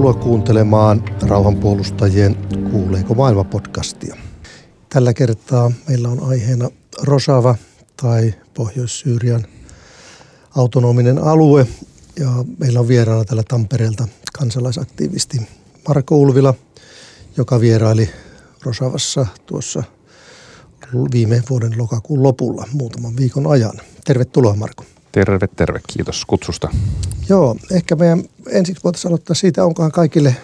Tervetuloa kuuntelemaan rauhanpuolustajien Kuuleeko maailma podcastia. Tällä kertaa meillä on aiheena Rosava tai Pohjois-Syyrian autonominen alue. Ja meillä on vieraana tällä Tampereelta kansalaisaktiivisti Marko Ulvila, joka vieraili Rosavassa tuossa viime vuoden lokakuun lopulla muutaman viikon ajan. Tervetuloa Marko. Terve, terve. Kiitos kutsusta. Joo, ehkä meidän ensiksi voitaisiin aloittaa siitä, onkohan kaikille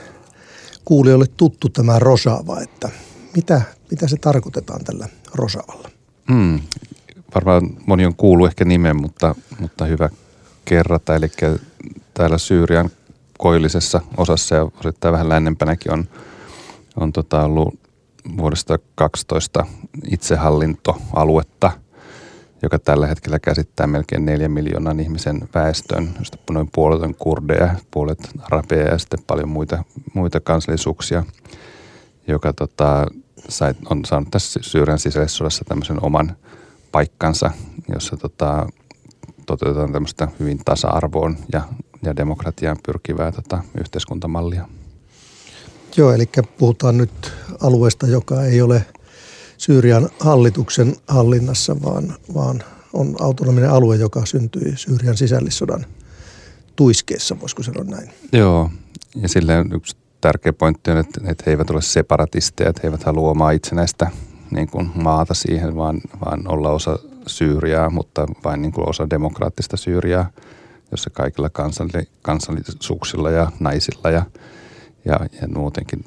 kuulijoille tuttu tämä Rosava, että mitä, mitä se tarkoitetaan tällä Rosavalla? Hmm. Varmaan moni on kuullut ehkä nimen, mutta, mutta hyvä kerrata. Eli täällä Syyrian koillisessa osassa ja osittain vähän lännempänäkin on, on tota ollut vuodesta 12 itsehallintoaluetta, tällä hetkellä käsittää melkein neljä miljoonan ihmisen väestön, josta noin puolet on kurdeja, puolet arabeja ja sitten paljon muita, muita kansallisuuksia, joka tota, sai, on saanut tässä Syyrian sisällissodassa tämmöisen oman paikkansa, jossa tota, toteutetaan tämmöistä hyvin tasa-arvoon ja, ja demokratiaan pyrkivää tota, yhteiskuntamallia. Joo, eli puhutaan nyt alueesta, joka ei ole Syyrian hallituksen hallinnassa, vaan, vaan on autonominen alue, joka syntyi Syyrian sisällissodan tuiskeessa, voisiko sanoa näin. Joo, ja silleen yksi tärkeä pointti on, että, että he eivät ole separatisteja, että he eivät halua omaa itsenäistä niin kuin maata siihen, vaan, vaan olla osa Syyriaa, mutta vain niin kuin osa demokraattista Syyriaa, jossa kaikilla kansalli, kansallisuuksilla ja naisilla ja, ja, ja muutenkin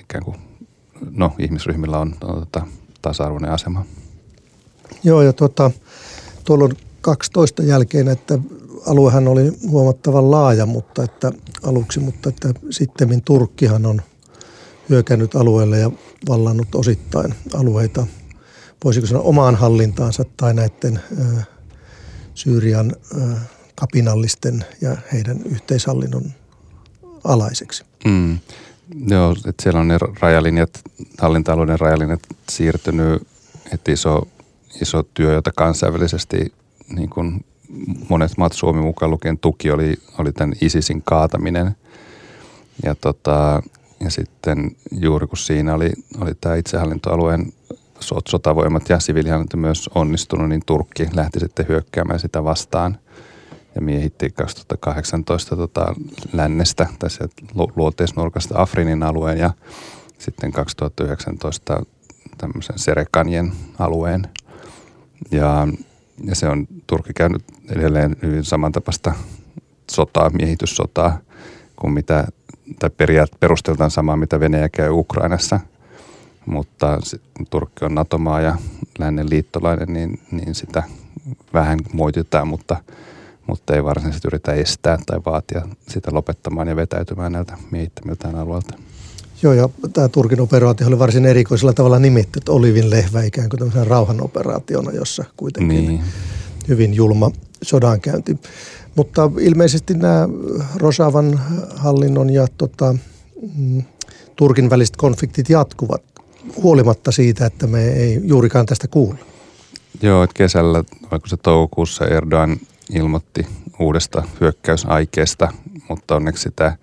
ikään kuin, no, ihmisryhmillä on, on tota, tasa-arvoinen asema. Joo, ja tuota, tuolla on 12 jälkeen, että aluehan oli huomattavan laaja mutta että aluksi, mutta että sitten Turkkihan on hyökännyt alueelle ja vallannut osittain alueita, voisiko sanoa omaan hallintaansa tai näiden ä, Syyrian ä, kapinallisten ja heidän yhteishallinnon alaiseksi. Mm. Joo, että siellä on ne rajalinjat, hallinta-alueiden rajalinjat siirtynyt, että iso, iso työ, jota kansainvälisesti niin kuin monet maat Suomi mukaan lukien tuki oli, oli tämän ISISin kaataminen. Ja, tota, ja sitten juuri kun siinä oli, oli tämä itsehallintoalueen sotavoimat ja siviilihallinto myös onnistunut, niin Turkki lähti sitten hyökkäämään sitä vastaan ja miehitti 2018 tota, lännestä tässä luoteisnurkasta Afrinin alueen ja sitten 2019 tämmöisen Serekanien alueen. Ja, ja se on Turkki käynyt edelleen hyvin samantapaista sotaa, miehityssotaa kuin mitä, tai periaat, perusteltaan samaa, mitä Venäjä käy Ukrainassa. Mutta Turkki on NATO-maa ja lännen liittolainen, niin, niin sitä vähän moititaan, mutta, mutta ei varsinaisesti yritä estää tai vaatia sitä lopettamaan ja vetäytymään näiltä miehittämiltään alueelta. Joo, ja tämä Turkin operaatio oli varsin erikoisella tavalla nimetty, Olivin lehvä ikään kuin tämmöisen rauhanoperaationa, jossa kuitenkin niin. hyvin julma sodankäynti. Mutta ilmeisesti nämä Rosavan hallinnon ja tota, mm, Turkin väliset konfliktit jatkuvat huolimatta siitä, että me ei juurikaan tästä kuulla. Joo, että kesällä, vaikka se toukokuussa Erdogan ilmoitti uudesta hyökkäysaikeesta, mutta onneksi sitä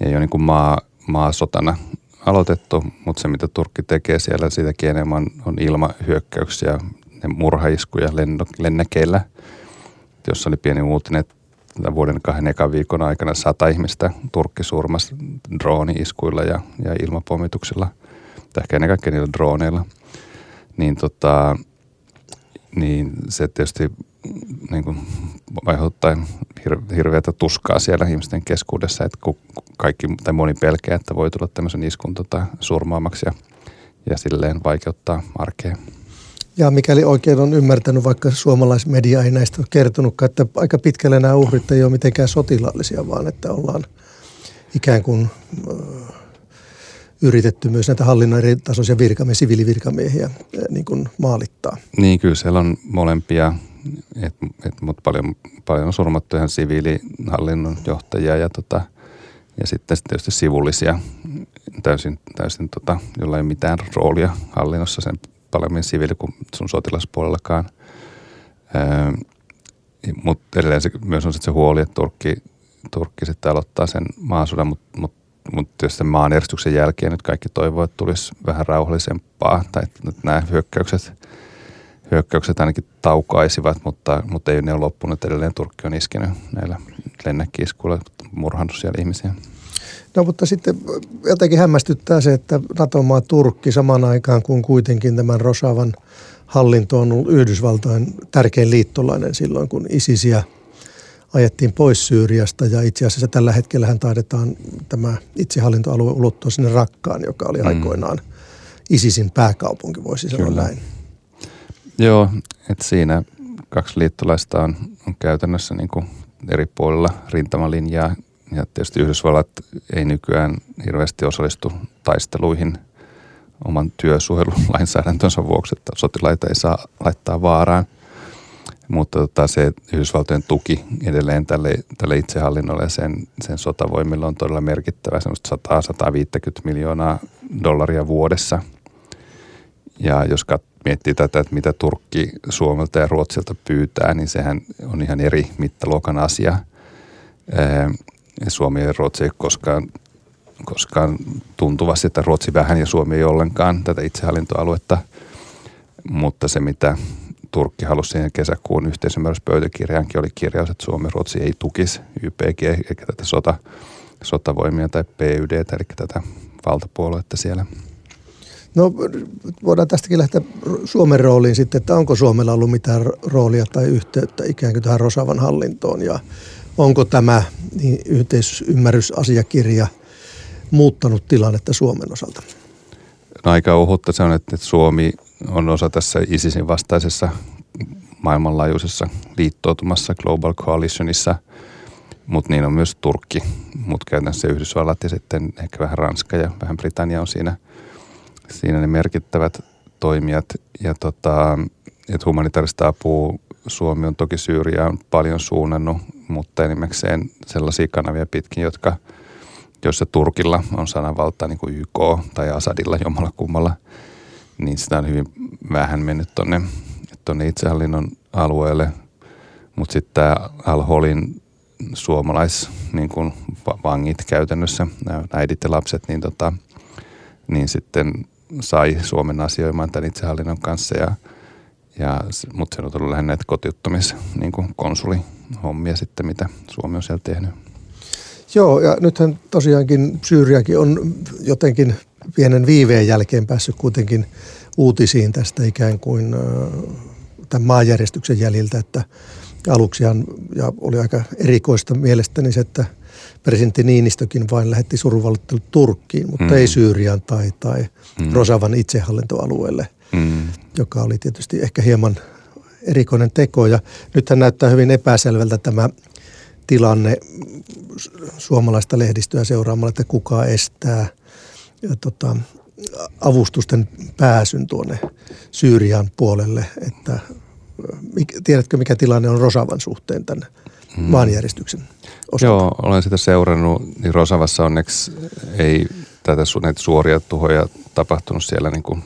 ei ole niin kuin maa, maasotana aloitettu, mutta se mitä Turkki tekee siellä, siitäkin enemmän on ilmahyökkäyksiä ja murhaiskuja lennäkeillä, jossa oli pieni uutinen, että vuoden kahden ekan viikon aikana sata ihmistä Turkki surmasi drooni-iskuilla ja, ja ilmapommituksilla, tai ehkä ennen kaikkea niillä drooneilla. Niin, tota, niin se tietysti niin kuin aiheuttaa hir- hirveätä tuskaa siellä ihmisten keskuudessa, että kaikki tai moni pelkää, että voi tulla tämmöisen iskun tota, surmaamaksi ja, ja silleen vaikeuttaa arkea. Ja mikäli oikein on ymmärtänyt, vaikka suomalaismedia ei näistä ole kertonutkaan, että aika pitkälle nämä uhrit ei ole mitenkään sotilaallisia, vaan että ollaan ikään kuin äh, yritetty myös näitä hallinnon eri tasoisia virkamiehiä, siviilivirkamiehiä äh, niin kuin maalittaa. Niin, kyllä siellä on molempia, et, et, mutta paljon, paljon on surmattu ihan siviilihallinnon johtajia ja, tota, ja sitten tietysti sivullisia täysin, täysin tota, jolla ei mitään roolia hallinnossa sen paljon siviili kuin sun sotilaspuolellakaan. Öö, mutta edelleen se, myös on se huoli, että Turkki Turkki sitten aloittaa sen maasodan, mutta mut, mut jos sen maanjärjestyksen jälkeen nyt kaikki toivoo, että tulisi vähän rauhallisempaa, tai että nämä hyökkäykset, hyökkäykset ainakin taukaisivat, mutta, mutta ei ne ole loppunut. Edelleen Turkki on iskenyt näillä lennäkkiiskuilla, murhannut siellä ihmisiä. No mutta sitten jotenkin hämmästyttää se, että NATO-maa Turkki samaan aikaan kuin kuitenkin tämän Rosavan hallinto on ollut Yhdysvaltain tärkein liittolainen silloin, kun ISISiä ajettiin pois Syyriasta ja itse asiassa tällä hetkellä hän taidetaan tämä itsehallintoalue ulottua sinne Rakkaan, joka oli mm. aikoinaan ISISin pääkaupunki, voisi sanoa Kyllä. näin. Joo, että siinä kaksi liittolaista on, on käytännössä niin kuin eri puolilla rintamalinjaa ja tietysti Yhdysvallat ei nykyään hirveästi osallistu taisteluihin oman työsuojelulainsäädäntönsä vuoksi, että sotilaita ei saa laittaa vaaraan. Mutta tota, se Yhdysvaltojen tuki edelleen tälle, tälle itsehallinnolle ja sen, sen sotavoimille on todella merkittävä, semmoista 100-150 miljoonaa dollaria vuodessa. Ja jos kat, miettii tätä, että mitä Turkki Suomelta ja Ruotsilta pyytää, niin sehän on ihan eri mittaluokan asia. Suomi ja Ruotsi ei koskaan, koskaan tuntuvasti, että Ruotsi vähän ja Suomi ei ollenkaan tätä itsehallintoaluetta. Mutta se, mitä Turkki halusi siihen kesäkuun yhteisymmärryspöytäkirjaankin oli kirjaus, että Suomi ja Ruotsi ei tukisi YPG eikä tätä sota, sotavoimia tai PYD, eli tätä valtapuoluetta siellä. No voidaan tästäkin lähteä Suomen rooliin sitten, että onko Suomella ollut mitään roolia tai yhteyttä ikään kuin tähän Rosavan hallintoon ja onko tämä niin yhteisymmärrysasiakirja muuttanut tilannetta Suomen osalta? No aika ohutta se on, että Suomi on osa tässä ISISin vastaisessa maailmanlaajuisessa liittoutumassa Global Coalitionissa, mutta niin on myös Turkki, mutta käytännössä Yhdysvallat ja sitten ehkä vähän Ranska ja vähän Britannia on siinä, siinä ne merkittävät toimijat. Ja tota, että humanitaarista apua Suomi on toki Syyriaan paljon suunnannut, mutta enimmäkseen sellaisia kanavia pitkin, jotka, joissa Turkilla on sananvalta niin kuin YK tai Asadilla jommalla kummalla, niin sitä on hyvin vähän mennyt tuonne tonne itsehallinnon alueelle. Mutta sitten tämä Al-Holin suomalais niin kun vangit käytännössä, nämä äidit ja lapset, niin, tota, niin sitten sai Suomen asioimaan tämän itsehallinnon kanssa ja – ja, mutta se on ollut lähinnä näitä kotiuttamis niin konsulihommia sitten, mitä Suomi on siellä tehnyt. Joo, ja nythän tosiaankin Syyriakin on jotenkin pienen viiveen jälkeen päässyt kuitenkin uutisiin tästä ikään kuin tämän maanjärjestyksen jäljiltä, että aluksihan, ja oli aika erikoista mielestäni se, että presidentti Niinistökin vain lähetti surunvalittelut Turkkiin, mutta mm. ei Syyriaan tai, tai mm. Rosavan itsehallintoalueelle mm. joka oli tietysti ehkä hieman erikoinen teko. Ja nythän näyttää hyvin epäselvältä tämä tilanne suomalaista lehdistöä seuraamalla, että kuka estää ja tota, avustusten pääsyn tuonne Syyrian puolelle. Että, tiedätkö, mikä tilanne on Rosavan suhteen tämän mm. maanjäristyksen osalta? Joo, olen sitä seurannut. Niin Rosavassa onneksi ei tätä näitä suoria tuhoja tapahtunut siellä niin kuin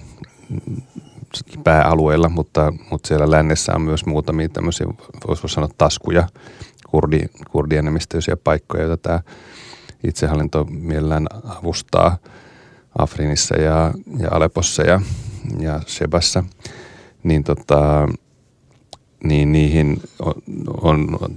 pääalueilla, mutta, mutta siellä lännessä on myös muutamia tämmöisiä, voisi sanoa taskuja, kurdi, kurdienemmistöisiä paikkoja, joita tämä itsehallinto mielellään avustaa Afrinissa ja, ja Alepossa ja, ja Shebassa. Niin tota, niin niihin on, on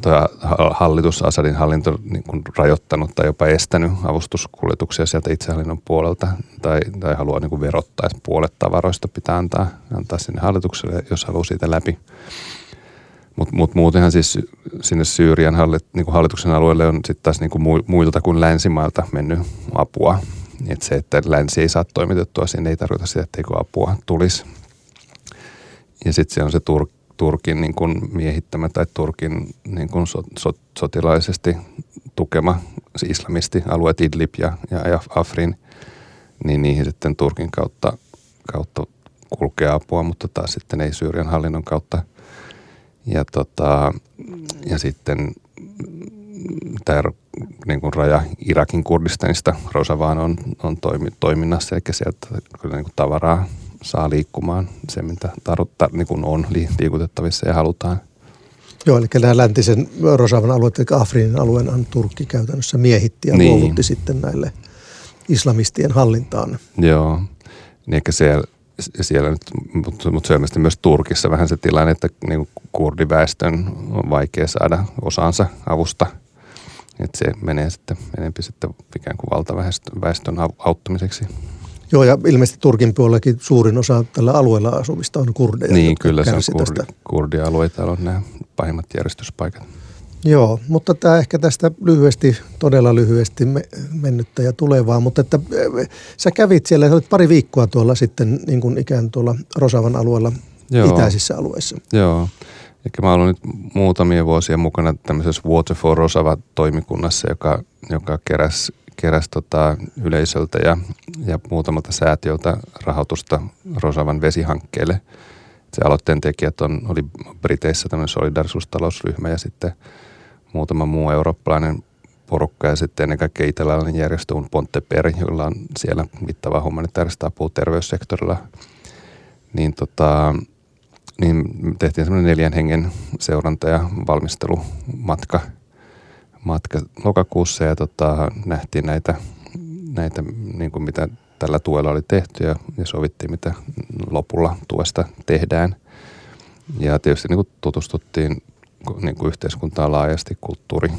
hallitus, Asadin hallinto niin kuin rajoittanut tai jopa estänyt avustuskuljetuksia sieltä itsehallinnon puolelta tai, tai haluaa niin kuin verottaa, että puolet tavaroista pitää antaa, antaa sinne hallitukselle, jos haluaa siitä läpi. Mutta mut muutenhan siis sinne Syyrian hallit, niin kuin hallituksen alueelle on sitten taas niin kuin muilta kuin länsimailta mennyt apua. Et se, että länsi ei saa toimitettua sinne, ei tarkoita sitä, etteikö apua tulisi. Ja sitten se on se Turkki Turkin niin kuin miehittämä tai Turkin niin kuin so, so, sotilaisesti tukema islamistialueet Idlib ja, ja, ja Afrin, niin niihin sitten Turkin kautta, kautta kulkee apua, mutta taas sitten ei Syyrian hallinnon kautta. Ja, tota, ja sitten tämä niin kuin raja Irakin Kurdistanista Rosavaan on, on toimi, toiminnassa, eli sieltä kyllä niin kuin tavaraa saa liikkumaan se, mitä tarvittaa, niin kuin on liikutettavissa ja halutaan. Joo, eli nämä läntisen Rosavan alueet, eli Afrinin alueen Turkki käytännössä miehitti ja niin. luovutti sitten näille islamistien hallintaan. Joo, niin ehkä siellä, siellä nyt, mutta, mutta selvästi myös Turkissa vähän se tilanne, että niin kurdiväestön on vaikea saada osansa avusta. Että se menee sitten enempi sitten ikään kuin valtaväestön auttamiseksi. Joo, ja ilmeisesti Turkin puolellakin suurin osa tällä alueella asuvista on kurdeja. Niin, kyllä se on kurdi, kurdialueita on nämä pahimmat järjestyspaikat. Joo, mutta tämä ehkä tästä lyhyesti, todella lyhyesti mennyttä ja tulevaa, mutta että sä kävit siellä, sä olit pari viikkoa tuolla sitten niin kuin ikään tuolla Rosavan alueella, Joo. itäisissä alueissa. Joo, Eli mä olen nyt muutamia vuosia mukana tämmöisessä Water for Rosava-toimikunnassa, joka, joka keräsi keräs tota yleisöltä ja, ja muutamalta säätiöltä rahoitusta Rosavan vesihankkeelle. Se aloitteen tekijät on, oli Briteissä tämmöinen solidarisuustalousryhmä ja sitten muutama muu eurooppalainen porukka ja sitten ennen kaikkea italialainen järjestö on Ponteper, jolla on siellä mittavaa humanitaarista apua terveyssektorilla. Niin, tota, niin tehtiin semmoinen neljän hengen seuranta- ja valmistelumatka matka lokakuussa ja tota, nähtiin näitä, näitä niin kuin mitä tällä tuella oli tehty ja, ja sovittiin, mitä lopulla tuesta tehdään. Ja tietysti niin kuin tutustuttiin niin kuin yhteiskuntaa laajasti kulttuuri,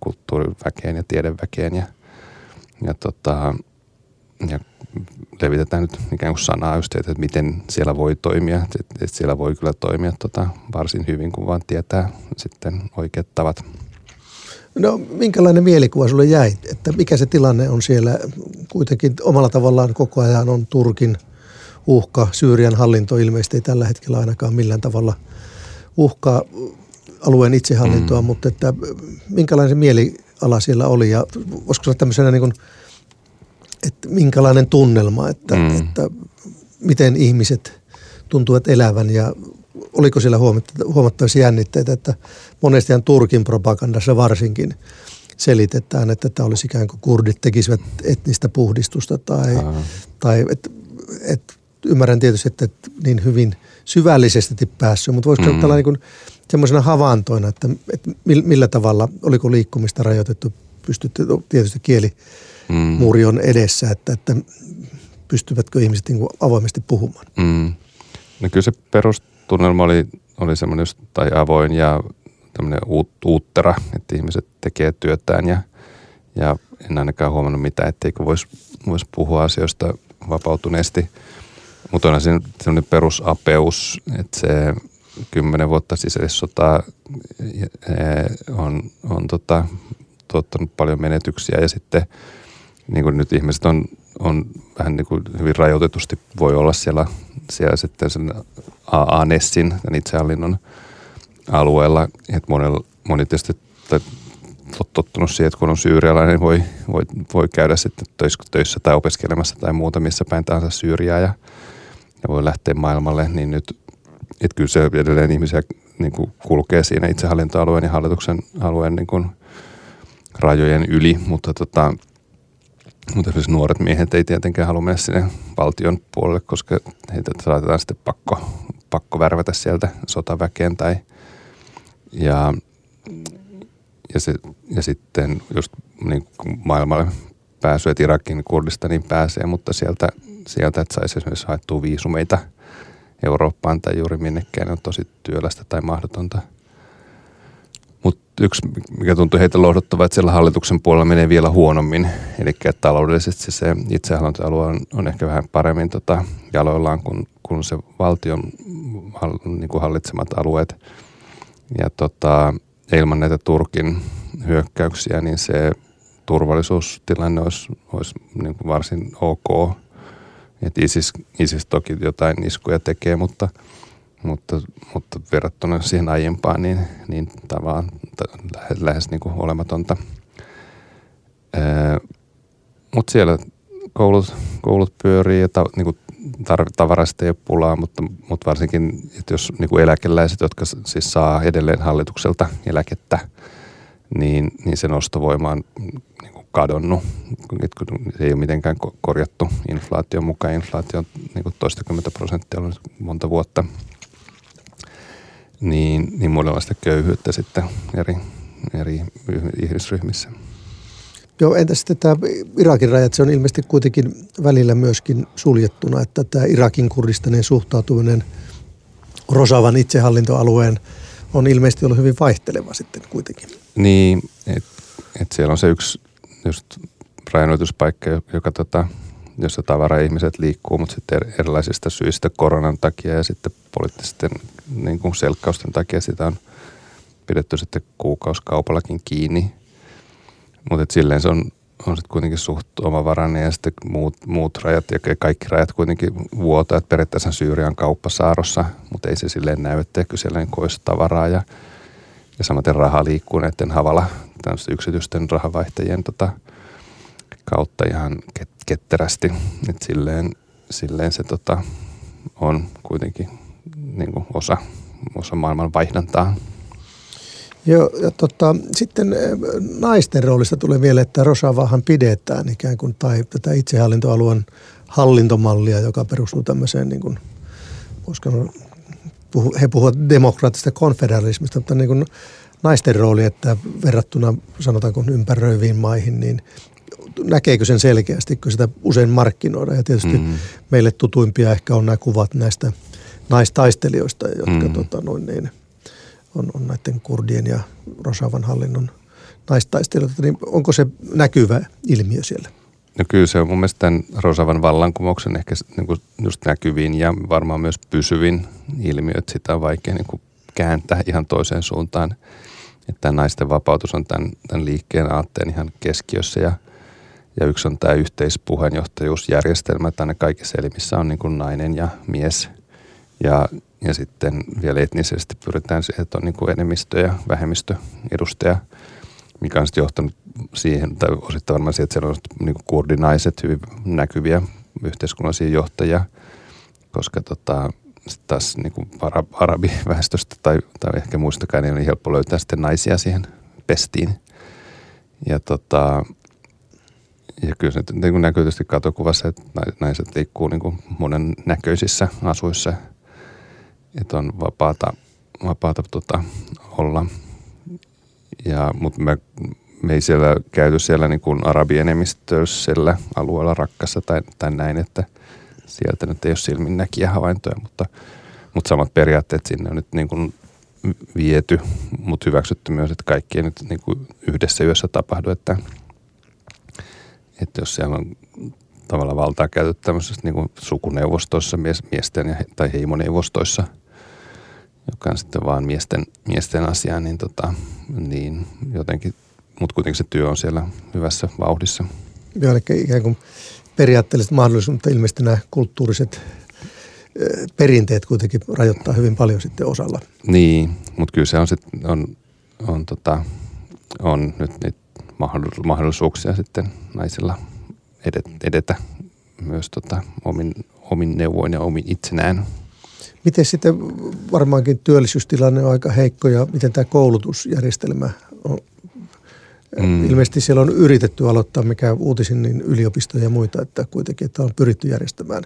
kulttuuriväkeen ja tiedeväkeen ja, ja, tota, ja levitetään nyt ikään kuin sanaa just, että miten siellä voi toimia. Että siellä voi kyllä toimia tota, varsin hyvin, kun vaan tietää sitten oikeat tavat. No minkälainen mielikuva sulle jäi, että mikä se tilanne on siellä? Kuitenkin omalla tavallaan koko ajan on Turkin uhka. Syyrian hallinto ilmeisesti ei tällä hetkellä ainakaan millään tavalla uhkaa alueen itsehallintoa, mm. mutta että minkälainen se mieliala siellä oli ja voisiko sanoa tämmöisenä niin kuin, että minkälainen tunnelma, että, mm. että miten ihmiset tuntuvat elävän ja oliko siellä huomattavasti jännitteitä, että monestihan Turkin propagandassa varsinkin selitetään, että tämä olisi ikään kuin kurdit tekisivät etnistä puhdistusta tai, tai et, et, ymmärrän tietysti, että et niin hyvin syvällisesti päässyt, mutta voisiko mm. tällainen niin semmoisena havaintoina, että, että millä tavalla, oliko liikkumista rajoitettu, pystytte, tietysti kieli mm. on edessä, että, että pystyvätkö ihmiset niin kuin avoimesti puhumaan? Mm. No kyllä se perustunnelma oli, oli semmoinen just, tai avoin ja tämmöinen uut, uuttera, että ihmiset tekee työtään ja, ja en ainakaan huomannut mitään, etteikö voisi vois puhua asioista vapautuneesti. Mutta on siinä semmoinen perusapeus, että se kymmenen vuotta sisällissota on, on tota, tuottanut paljon menetyksiä ja sitten niin kuin nyt ihmiset on, on vähän niin kuin hyvin rajoitetusti voi olla siellä, siellä sitten sen ANESin, tämän itsehallinnon alueella, että monella, moni tietysti tottunut siihen, että kun on syyrialainen, niin voi, voi, voi käydä sitten töissä tai opiskelemassa tai muuta missä päin tahansa Syyriaa ja, ja voi lähteä maailmalle, niin nyt, että kyllä se edelleen ihmisiä niin kuin kulkee siinä itsehallintoalueen ja hallituksen alueen niin kuin rajojen yli, mutta tota, mutta esimerkiksi nuoret miehet ei tietenkään halua mennä sinne valtion puolelle, koska heitä saatetaan sitten pakko, pakko värvätä sieltä sotaväkeen tai ja, ja, se, ja sitten just niin maailmalle pääsy, että Irakin Kurdistaniin pääsee, mutta sieltä, sieltä että saisi esimerkiksi haettua viisumeita Eurooppaan tai juuri minnekään, on tosi työlästä tai mahdotonta – yksi, mikä tuntuu heitä lohduttava, että siellä hallituksen puolella menee vielä huonommin. Eli taloudellisesti se itsehallintoalue on, on ehkä vähän paremmin tota, jaloillaan kuin, kuin se valtion niin kuin hallitsemat alueet. Ja tota, ilman näitä Turkin hyökkäyksiä, niin se turvallisuustilanne olisi, olisi niin kuin varsin ok. Et ISIS, ISIS toki jotain iskuja tekee, mutta – mutta, mutta verrattuna siihen aiempaan, niin, niin tavallaan lähes, lähes niin kuin olematonta. mutta siellä koulut, koulut pyörii ja ta, niin kuin tar- tavarasta ei ole pulaa, mutta, mutta varsinkin, että jos niin kuin eläkeläiset, jotka siis saa edelleen hallitukselta eläkettä, niin, niin sen ostovoima on niin kuin kadonnut. Se ei ole mitenkään korjattu inflaation mukaan. Inflaatio on niin kuin toistakymmentä prosenttia ollut monta vuotta – niin, niin monenlaista köyhyyttä sitten eri, eri ihmisryhmissä. Joo, entä sitten tämä Irakin rajat, se on ilmeisesti kuitenkin välillä myöskin suljettuna, että tämä Irakin kurdistaneen suhtautuminen Rosavan itsehallintoalueen on ilmeisesti ollut hyvin vaihteleva sitten kuitenkin. Niin, että et siellä on se yksi just rajanoituspaikka, joka tota, jossa tavara-ihmiset liikkuu, mutta sitten erilaisista syistä koronan takia ja sitten poliittisten niin kuin selkkausten takia sitä on pidetty sitten kuukausikaupallakin kiinni. Mutta silleen se on, on sitten kuitenkin suht omavarainen ja sitten muut, muut rajat ja kaikki rajat kuitenkin vuotaa, että periaatteessa Syyrian kauppasaarossa, mutta ei se silleen näy, että siellä niin tavaraa ja, ja samaten raha liikkuu näiden havala yksityisten rahavaihtajien tota, kautta ihan ket- ketterästi. Et silleen, silleen se tota, on kuitenkin niin kuin osa, osa maailman vaihdantaa. Joo, ja tota, sitten eh, naisten roolista tulee vielä, että Rosavahan pidetään ikään kuin, tai tätä itsehallintoalueen hallintomallia, joka perustuu tämmöiseen, niin kuin, koska he puhuvat demokraattisesta konfederalismista, mutta niin kuin naisten rooli, että verrattuna sanotaanko ympäröiviin maihin, niin näkeekö sen selkeästi, kun sitä usein markkinoidaan. Ja tietysti mm-hmm. meille tutuimpia ehkä on nämä kuvat näistä naistaistelijoista, jotka mm-hmm. tota, noin niin, on, on näiden kurdien ja Rosavan hallinnon naistaistelijoita. Niin onko se näkyvä ilmiö siellä? No kyllä se on mun mielestä tämän Rosavan vallankumouksen ehkä niin kuin just näkyvin ja varmaan myös pysyvin ilmiö, että sitä on vaikea niin kuin kääntää ihan toiseen suuntaan. Että naisten vapautus on tämän, tämän liikkeen aatteen ihan keskiössä ja – ja yksi on tämä yhteispuheenjohtajuusjärjestelmä, että ne kaikissa elimissä on niin kuin nainen ja mies. Ja, ja sitten vielä etnisesti pyritään siihen, että on niin kuin enemmistö- ja vähemmistöedustaja, mikä on sitten johtanut siihen, tai osittain varmaan siihen, että siellä on niin kuin kurdinaiset hyvin näkyviä yhteiskunnallisia johtajia, koska tota, taas niin kuin arabiväestöstä tai, tai ehkä muistakaan niin on helppo löytää sitten naisia siihen pestiin. Ja tota, ja kyllä se niin kuin näkyy tietysti katokuvassa, että naiset liikkuu niin kuin monen näköisissä asuissa, että on vapaata, vapaata tota, olla. Ja, mutta me, me ei siellä käyty siellä niin kuin arabienemmistöisellä alueella rakkassa tai, tai näin, että sieltä nyt ei ole silminnäkiä havaintoja, mutta, mutta samat periaatteet sinne on nyt niin kuin viety, mutta hyväksytty myös, että kaikki ei nyt niin kuin yhdessä yössä tapahdu, että – että jos siellä on tavallaan valtaa käytetty tämmöisessä niin kuin sukuneuvostoissa, mies, miesten ja, tai heimoneuvostoissa, joka on sitten vaan miesten, miesten asia, niin, tota, niin jotenkin, mutta kuitenkin se työ on siellä hyvässä vauhdissa. Joo, eli ikään kuin periaatteelliset mahdollisuudet, mutta ilmeisesti nämä kulttuuriset perinteet kuitenkin rajoittaa hyvin paljon sitten osalla. Niin, mutta kyllä se on, sit, on, on, tota, on nyt niitä mahdollisuuksia sitten naisilla edetä myös tota, omin, omin neuvoin ja omin itsenään. Miten sitten varmaankin työllisyystilanne on aika heikko ja miten tämä koulutusjärjestelmä on? Mm. Ilmeisesti siellä on yritetty aloittaa, mikä uutisin, niin yliopistoja ja muita, että kuitenkin että on pyritty järjestämään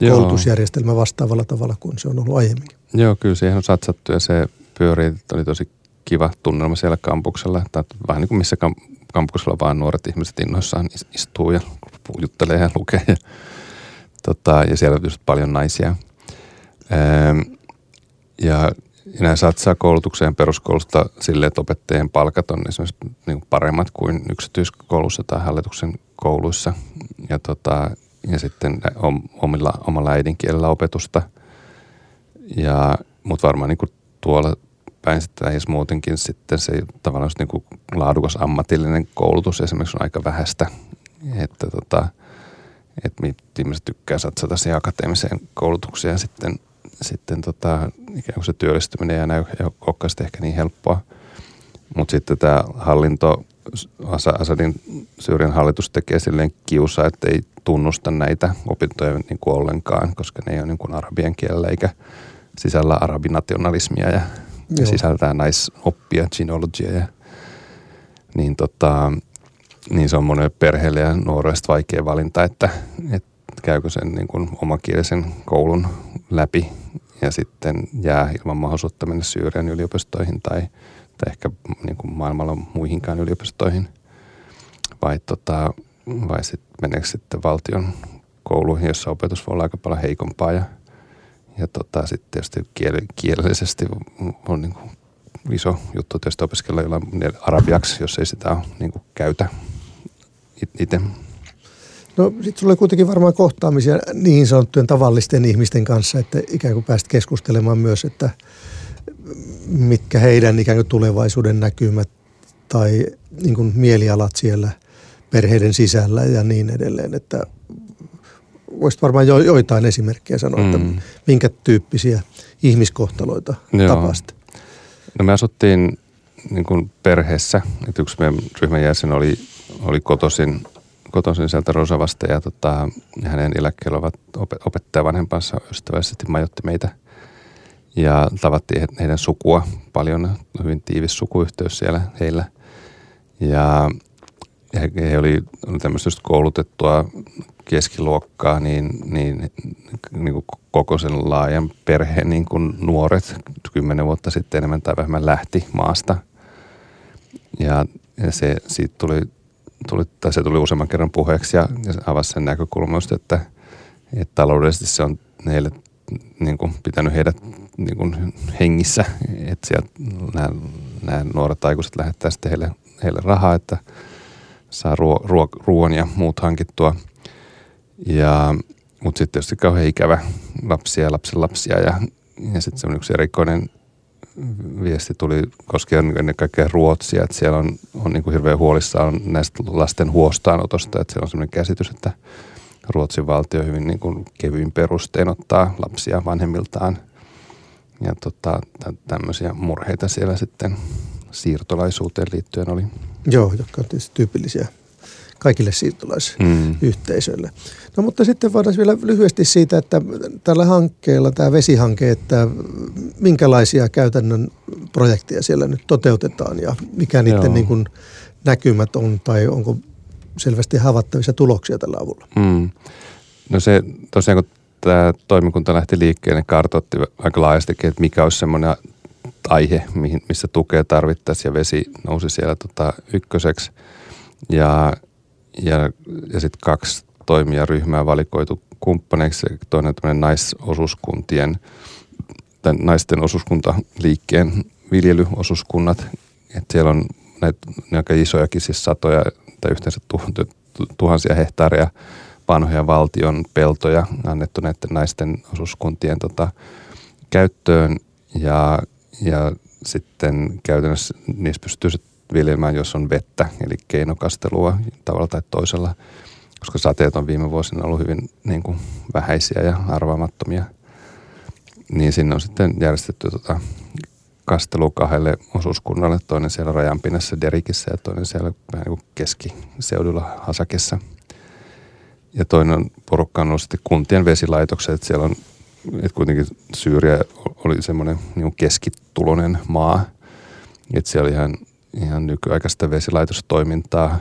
Joo. koulutusjärjestelmä vastaavalla tavalla kuin se on ollut aiemmin. Joo, kyllä siihen on satsattu ja se pyörii, oli tosi kiva tunnelma siellä kampuksella. Että vähän niin kuin missä kampuksella vaan nuoret ihmiset innoissaan istuu ja juttelee ja lukee. Ja, tota, ja siellä on paljon naisia. Ehm, ja nämä satsaa koulutukseen peruskoulusta silleen, että opettajien palkat on esimerkiksi niin paremmat kuin yksityiskoulussa tai hallituksen kouluissa. Ja, tota, ja sitten omilla, omalla äidinkielellä opetusta. Ja, mutta varmaan niin kuin tuolla päin sitten edes muutenkin sitten se tavallaan niin kuin laadukas ammatillinen koulutus esimerkiksi on aika vähäistä, että tota, että ihmiset tykkää satsata siihen akateemiseen koulutukseen ja sitten, sitten tota, ikään kuin se työllistyminen ei näy olekaan ehkä niin helppoa. Mutta sitten tämä hallinto, Asadin Syyrian hallitus tekee silleen kiusa, että ei tunnusta näitä opintoja niin kuin ollenkaan, koska ne ei ole niin kuin arabian kielellä eikä sisällä arabinationalismia ja Joo. sisältää naisoppia, genealogia ja niin, tota, niin se on monelle perheelle ja nuoresta vaikea valinta, että, että käykö sen niin kuin omakielisen koulun läpi ja sitten jää ilman mahdollisuutta mennä Syyrian yliopistoihin tai, tai ehkä niin kuin maailmalla muihinkaan yliopistoihin. Vai, tota, vai sitten meneekö sitten valtion kouluihin, jossa opetus voi olla aika paljon heikompaa ja, ja tota, sitten tietysti kiel, kielellisesti on niin kuin iso juttu tietysti opiskella jollain arabiaksi, jos ei sitä niin kuin käytä itse. No sitten sulla oli kuitenkin varmaan kohtaamisia niin sanottujen tavallisten ihmisten kanssa, että ikään kuin pääsit keskustelemaan myös, että mitkä heidän ikään kuin tulevaisuuden näkymät tai niin kuin mielialat siellä perheiden sisällä ja niin edelleen, että voisit varmaan jo, joitain esimerkkejä sanoa, mm. että minkä tyyppisiä ihmiskohtaloita Joo. tapasit? No me asuttiin niin kuin perheessä, että yksi meidän ryhmän jäsen oli, oli kotoisin kotoisin sieltä Rosavasta ja tota, hänen eläkkeellä ovat opettaja vanhempansa ystävällisesti majoitti meitä. Ja tavattiin heidän sukua paljon, hyvin tiivis sukuyhteys siellä heillä. Ja he, he oli, oli tämmöistä koulutettua keskiluokkaa, niin, niin, niin kuin koko sen laajan perheen niin kuin nuoret kymmenen vuotta sitten enemmän tai vähemmän lähti maasta. Ja, ja se, siitä tuli tuli, tai se tuli useamman kerran puheeksi ja, ja avasi sen näkökulmasta, että, että taloudellisesti se on heille niin kuin, pitänyt heidät niin kuin, hengissä, että sieltä nämä, nämä nuoret aikuiset lähettää sitten heille, heille rahaa, että saa ruo, ruo, ruoan ja muut hankittua. Ja, mutta sitten tietysti kauhean ikävä lapsia lapsen lapsia ja, ja sitten se yksi erikoinen viesti tuli koskien ennen kaikkea Ruotsia, että siellä on, on niin kuin hirveän huolissaan näistä lasten huostaanotosta, että siellä on sellainen käsitys, että Ruotsin valtio hyvin niin kuin kevyin perustein ottaa lapsia vanhemmiltaan ja tota, tämmöisiä murheita siellä sitten siirtolaisuuteen liittyen oli. Joo, jotka on tietysti tyypillisiä kaikille siirtolaisyhteisöille. Mm. No mutta sitten voidaan vielä lyhyesti siitä, että tällä hankkeella, tämä vesihanke, että minkälaisia käytännön projekteja siellä nyt toteutetaan ja mikä niiden niin kuin näkymät on tai onko selvästi havaittavissa tuloksia tällä avulla? Mm. No se tosiaan, kun tämä toimikunta lähti liikkeelle, niin kartoitti aika laajastikin, että mikä olisi semmoinen aihe, mihin, missä tukea tarvittaisiin ja vesi nousi siellä tota ykköseksi. Ja ja, ja sitten kaksi toimijaryhmää valikoitu kumppaneiksi. Toinen on tämmöinen naisosuuskuntien, tai naisten osuuskuntaliikkeen viljelyosuuskunnat. Että siellä on näitä aika isojakin, siis satoja tai yhteensä tuhansia hehtaaria vanhoja valtion peltoja annettu näiden naisten osuuskuntien tota, käyttöön ja, ja sitten käytännössä niissä pystyy viljelmään, jos on vettä, eli keinokastelua tavalla tai toisella, koska sateet on viime vuosina ollut hyvin niin kuin vähäisiä ja arvaamattomia. Niin sinne on sitten järjestetty tota kastelu kahdelle osuuskunnalle, toinen siellä rajanpinnassa Derikissä ja toinen siellä vähän niin kuin keskiseudulla Hasakessa. Ja toinen porukka on ollut sitten kuntien vesilaitokset, että siellä on, että kuitenkin Syyriä oli semmoinen niin keskitulonen maa, että siellä oli ihan ihan nykyaikaista vesilaitostoimintaa,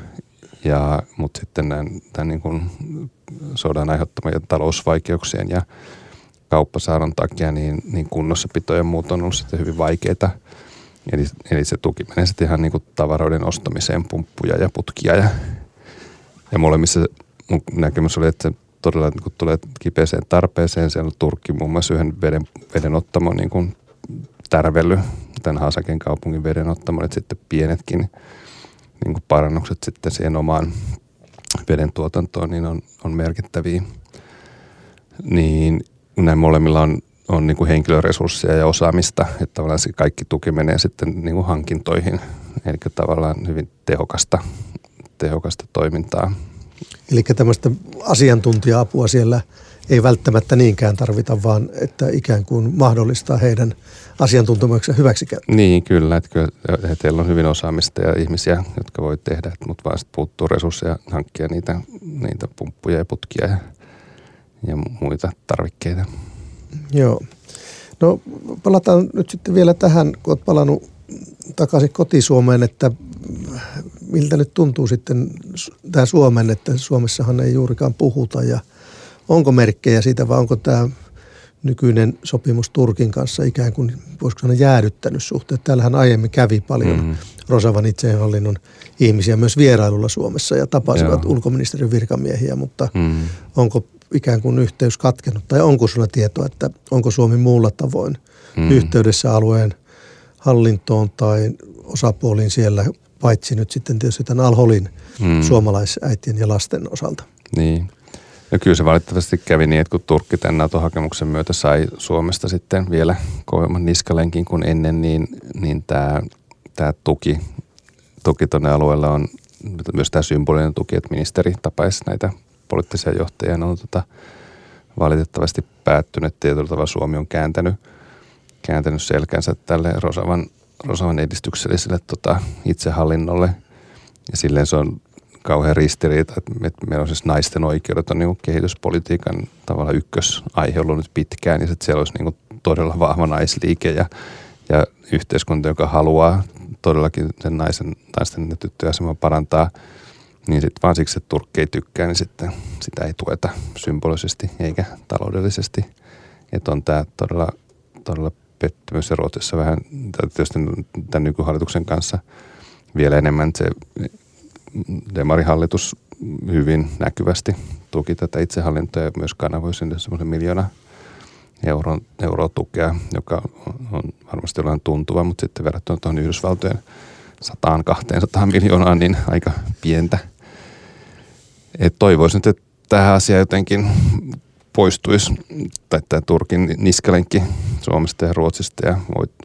ja, mutta sitten tämän, tämän niin kuin sodan aiheuttamien talousvaikeuksien ja kauppasaaron takia niin, niin kunnossapito ja muut on ollut sitten hyvin vaikeita. Eli, eli se tuki menee sitten ihan niin kuin tavaroiden ostamiseen, pumppuja ja putkia ja, ja molemmissa mun näkemys oli, että se todella niin kun tulee kipeeseen tarpeeseen, siellä on Turkki muun muassa yhden veden, veden ottamo niin kuin tärvelly tämän Hasaken kaupungin vedenottamon, että sitten pienetkin niin kuin parannukset sitten siihen omaan veden tuotantoon niin on, on merkittäviä. Niin näin molemmilla on, on niin kuin henkilöresursseja ja osaamista, että tavallaan se kaikki tuki menee sitten niin kuin hankintoihin, eli tavallaan hyvin tehokasta, tehokasta toimintaa. Eli tämmöistä asiantuntija-apua siellä ei välttämättä niinkään tarvita, vaan että ikään kuin mahdollistaa heidän asiantuntemuksen hyväksikäyttöön. Niin, kyllä. Että kyllä teillä on hyvin osaamista ja ihmisiä, jotka voi tehdä, mutta vaan puuttuu resursseja hankkia niitä, niitä pumppuja ja putkia ja, ja muita tarvikkeita. Joo. No palataan nyt sitten vielä tähän, kun olet palannut takaisin kotisuomeen, että miltä nyt tuntuu sitten tämä Suomen, että Suomessahan ei juurikaan puhuta ja onko merkkejä siitä vai onko tämä nykyinen sopimus Turkin kanssa ikään kuin, voisiko sanoa, jäädyttänyt suhteet. Täällähän aiemmin kävi paljon mm-hmm. Rosavan itsehallinnon ihmisiä myös vierailulla Suomessa ja tapasivat Joo. ulkoministeriön virkamiehiä, mutta mm-hmm. onko ikään kuin yhteys katkenut tai onko sulla tietoa, että onko Suomi muulla tavoin mm-hmm. yhteydessä alueen hallintoon tai osapuoliin siellä, paitsi nyt sitten tietysti tämän Alholin mm. suomalaisäitien ja lasten osalta. Niin. Ja kyllä se valitettavasti kävi niin, että kun Turkki tämän NATO-hakemuksen myötä sai Suomesta sitten vielä kovemman niskalenkin kuin ennen, niin, niin tämä, tämä tuki, tuki tuonne alueella on myös tämä symbolinen tuki, että ministeri tapaisi näitä poliittisia johtajia, on tota, valitettavasti päättynyt. Tietyllä tavalla Suomi on kääntänyt, kääntänyt selkänsä tälle Rosavan, Rosavan edistykselliselle tota, itsehallinnolle. Ja silleen se on kauhean ristiriita, että meillä on siis naisten oikeudet on niin kehityspolitiikan tavalla ykkösaihe ollut nyt pitkään, niin että siellä olisi niin todella vahva naisliike ja, ja yhteiskunta, joka haluaa todellakin sen naisen, naisten ja tyttöjen asemaa parantaa, niin sitten vaan siksi, että Turkki ei tykkää, niin sitten sitä ei tueta symbolisesti eikä taloudellisesti. Että on tämä todella, todella pettymys ja Ruotsissa vähän, tietysti tämän nykyhallituksen kanssa vielä enemmän se demarihallitus hyvin näkyvästi tuki tätä itsehallintoa ja myös kanavoi sinne semmoisen miljoona euron, euroa tukea, joka on varmasti jollain tuntuva, mutta sitten verrattuna tuohon Yhdysvaltojen 100-200 miljoonaa, niin aika pientä. Et toivoisin, että tähän asiaan jotenkin poistuisi, tai tämä Turkin niskalenkki Suomesta ja Ruotsista, ja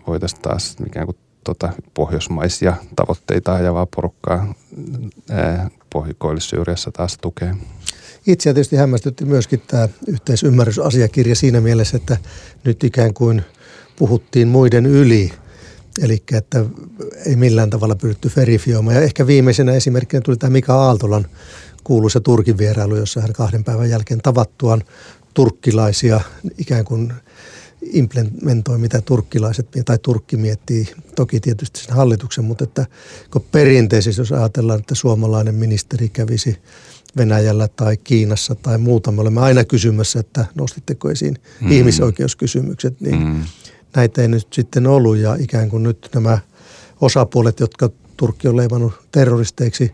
voitaisiin taas ikään kuin tota, pohjoismaisia tavoitteita ajavaa porukkaa Pohjois-Syyriassa taas tukee. Itse tietysti hämmästytti myöskin tämä yhteisymmärrysasiakirja siinä mielessä, että nyt ikään kuin puhuttiin muiden yli. Eli että ei millään tavalla pyritty verifioimaan. Ja ehkä viimeisenä esimerkkinä tuli tämä Mika Aaltolan kuuluisa Turkin vierailu, jossa hän kahden päivän jälkeen tavattuaan turkkilaisia ikään kuin – implementoi, mitä turkkilaiset tai Turkki miettii, toki tietysti sen hallituksen, mutta että kun perinteisesti, jos ajatellaan, että suomalainen ministeri kävisi Venäjällä tai Kiinassa tai muuta, me olemme aina kysymässä, että nostitteko esiin mm. ihmisoikeuskysymykset, niin mm. näitä ei nyt sitten ollut ja ikään kuin nyt nämä osapuolet, jotka Turkki on leimannut terroristeiksi,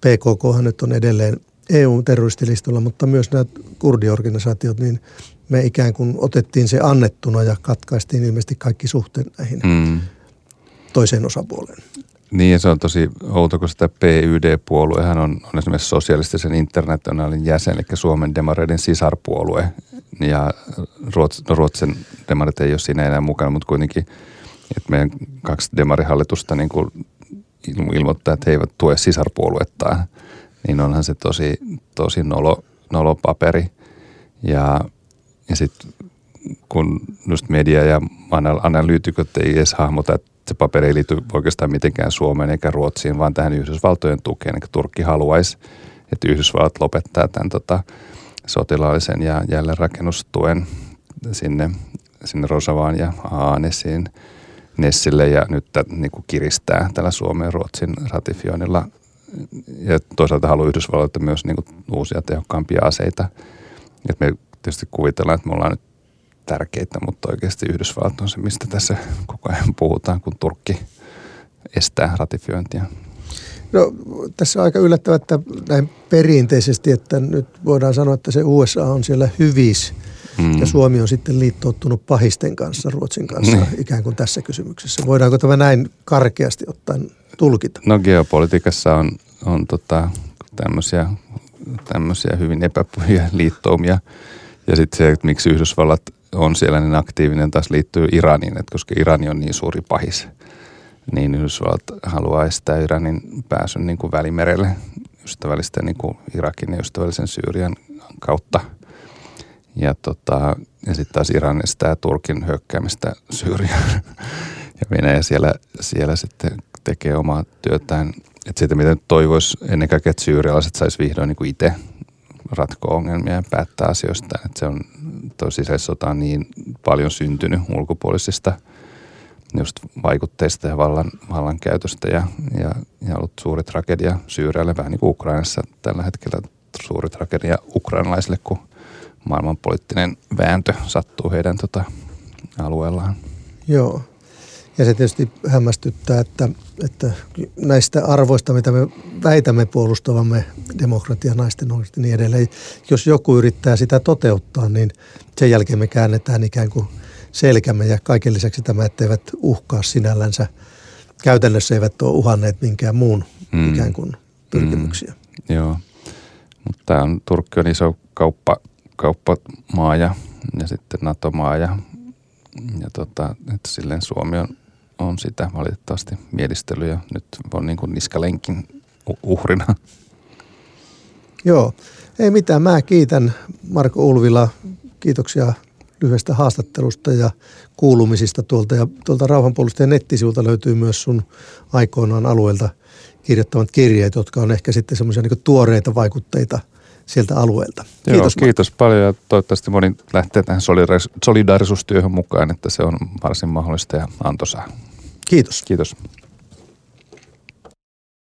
PKK nyt on edelleen EU-terroristilistalla, mutta myös nämä kurdiorganisaatiot, niin – me ikään kuin otettiin se annettuna ja katkaistiin ilmeisesti kaikki suhteen näihin mm. toiseen osapuoleen. Niin ja se on tosi outo, kun sitä PYD-puoluehan on, on esimerkiksi sosialistisen internationaalin jäsen, eli Suomen demareiden sisarpuolue. Ja Ruots, no Ruotsin demarit ei ole siinä enää mukana, mutta kuitenkin, että meidän kaksi demarihallitusta niin kuin ilmoittaa, että he eivät tue sisarpuoluettaan, niin onhan se tosi, tosi nolo, nolo paperi. Ja ja sitten kun just media ja analyytikot ei edes hahmota, että se paperi ei liity oikeastaan mitenkään Suomeen eikä Ruotsiin, vaan tähän Yhdysvaltojen tukeen. Eli Turkki haluaisi, että Yhdysvallat lopettaa tämän tota, sotilaallisen ja jälleenrakennustuen sinne, sinne Rosavaan ja Aanesiin Nessille ja nyt niin kuin kiristää tällä Suomen Ruotsin ratifioinnilla. Ja toisaalta haluaa Yhdysvalloilta myös niin kuin uusia tehokkaampia aseita. että me tietysti kuvitellaan, että me ollaan nyt tärkeitä, mutta oikeasti Yhdysvallat on se, mistä tässä koko ajan puhutaan, kun Turkki estää ratifiointia. No tässä on aika yllättävää, että näin perinteisesti, että nyt voidaan sanoa, että se USA on siellä hyvis mm. ja Suomi on sitten liittouttunut pahisten kanssa, Ruotsin kanssa niin. ikään kuin tässä kysymyksessä. Voidaanko tämä näin karkeasti ottaen tulkita? No geopolitiikassa on, on tota, tämmöisiä, tämmöisiä hyvin epäpuhia liittoumia – ja sitten se, että miksi Yhdysvallat on siellä niin aktiivinen, taas liittyy Iraniin, että koska Irani on niin suuri pahis, niin Yhdysvallat haluaa estää Iranin pääsyn niin kuin välimerelle ystävällisten niin kuin Irakin ja ystävällisen Syyrian kautta. Ja, tota, ja sitten taas Iran estää Turkin hyökkäämistä Syyriaan. ja Venäjä siellä, siellä sitten tekee omaa työtään. Että siitä, mitä toivoisi ennen kaikkea, että syyrialaiset saisi vihdoin niin itse ratkoa ongelmia ja päättää asioista. Että se on tosi sisällissota on niin paljon syntynyt ulkopuolisista just vaikutteista ja vallan, vallankäytöstä ja, ja, ja ollut suuri tragedia Syyrialle, vähän niin kuin Ukrainassa tällä hetkellä suuri tragedia ukrainalaisille, kun maailmanpoliittinen vääntö sattuu heidän tota, alueellaan. Joo. Ja se tietysti hämmästyttää, että, että näistä arvoista, mitä me väitämme puolustavamme, demokratia, naisten oikeudet ja niin edelleen, jos joku yrittää sitä toteuttaa, niin sen jälkeen me käännetään ikään kuin selkämme ja kaiken lisäksi tämä, etteivät uhkaa sinällänsä. Käytännössä eivät ole uhanneet minkään muun mm. ikään kuin pyrkimyksiä. Mm. Joo, mutta on, Turkki on iso kauppa, kauppamaa ja, ja sitten NATO-maa ja, ja tota, että silleen Suomi on on sitä valitettavasti mielistely ja nyt on niin kuin niskalenkin uhrina. Joo, ei mitään. Mä kiitän Marko Ulvila. Kiitoksia lyhyestä haastattelusta ja kuulumisista tuolta. Ja tuolta Rauhanpuolustajan nettisivulta löytyy myös sun aikoinaan alueelta kirjoittamat kirjeet, jotka on ehkä sitten semmoisia niin tuoreita vaikutteita sieltä alueelta. Kiitos, Joo, kiitos paljon ja toivottavasti moni lähtee tähän solidaarisuustyöhön mukaan, että se on varsin mahdollista ja antoisaa. Kiitos. Kiitos.